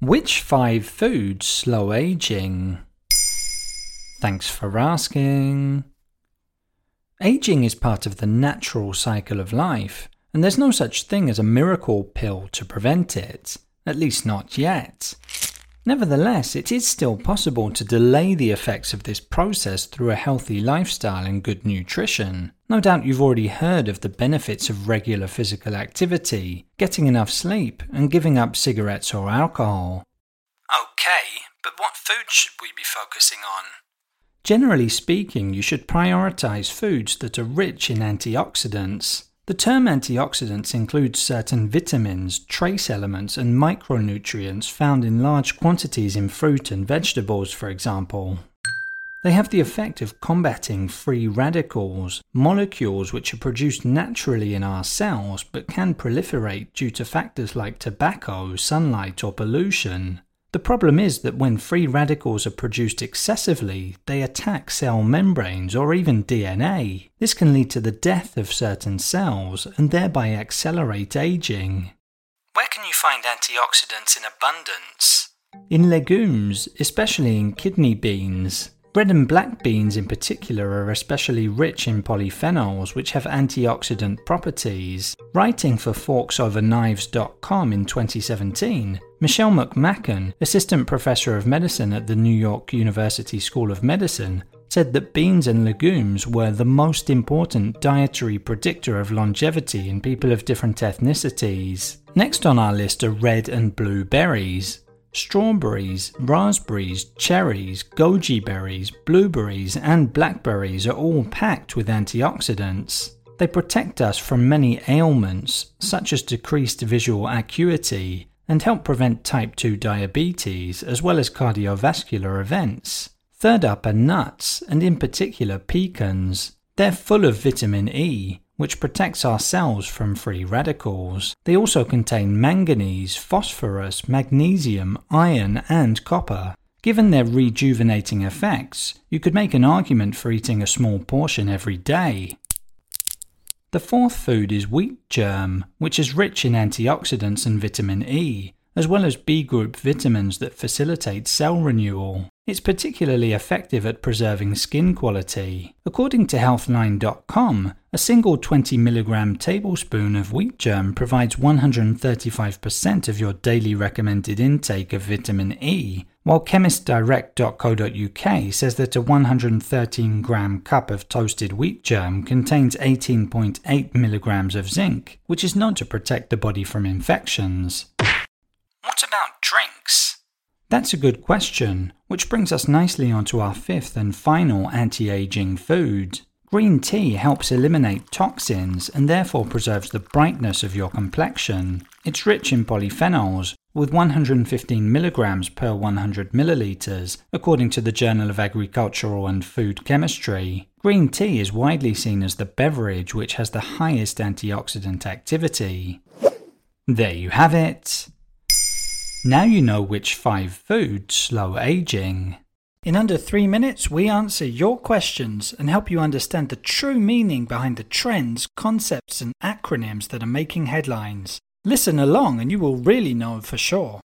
Which five foods slow aging? Thanks for asking. Aging is part of the natural cycle of life, and there's no such thing as a miracle pill to prevent it, at least not yet. Nevertheless, it is still possible to delay the effects of this process through a healthy lifestyle and good nutrition. No doubt you've already heard of the benefits of regular physical activity, getting enough sleep, and giving up cigarettes or alcohol. Okay, but what food should we be focusing on? Generally speaking, you should prioritize foods that are rich in antioxidants. The term antioxidants includes certain vitamins, trace elements, and micronutrients found in large quantities in fruit and vegetables, for example. They have the effect of combating free radicals, molecules which are produced naturally in our cells but can proliferate due to factors like tobacco, sunlight, or pollution. The problem is that when free radicals are produced excessively, they attack cell membranes or even DNA. This can lead to the death of certain cells and thereby accelerate aging. Where can you find antioxidants in abundance? In legumes, especially in kidney beans. Red and black beans in particular are especially rich in polyphenols, which have antioxidant properties. Writing for forksoverknives.com in 2017, Michelle McMacken, assistant professor of medicine at the New York University School of Medicine, said that beans and legumes were the most important dietary predictor of longevity in people of different ethnicities. Next on our list are red and blue berries. Strawberries, raspberries, cherries, goji berries, blueberries, and blackberries are all packed with antioxidants. They protect us from many ailments, such as decreased visual acuity, and help prevent type 2 diabetes as well as cardiovascular events. Third up are nuts, and in particular pecans. They're full of vitamin E, which protects our cells from free radicals. They also contain manganese, phosphorus, magnesium, iron, and copper. Given their rejuvenating effects, you could make an argument for eating a small portion every day. The fourth food is wheat germ, which is rich in antioxidants and vitamin E, as well as B group vitamins that facilitate cell renewal. It's particularly effective at preserving skin quality. According to Healthline.com, a single 20 mg tablespoon of wheat germ provides 135% of your daily recommended intake of vitamin E, while chemistdirect.co.uk says that a 113 gram cup of toasted wheat germ contains 18.8 milligrams of zinc, which is known to protect the body from infections. What about drinks? That's a good question, which brings us nicely onto our fifth and final anti aging food. Green tea helps eliminate toxins and therefore preserves the brightness of your complexion. It's rich in polyphenols, with 115 milligrams per 100 milliliters, according to the Journal of Agricultural and Food Chemistry. Green tea is widely seen as the beverage which has the highest antioxidant activity. There you have it. Now you know which five foods slow aging. In under three minutes, we answer your questions and help you understand the true meaning behind the trends, concepts, and acronyms that are making headlines. Listen along and you will really know for sure.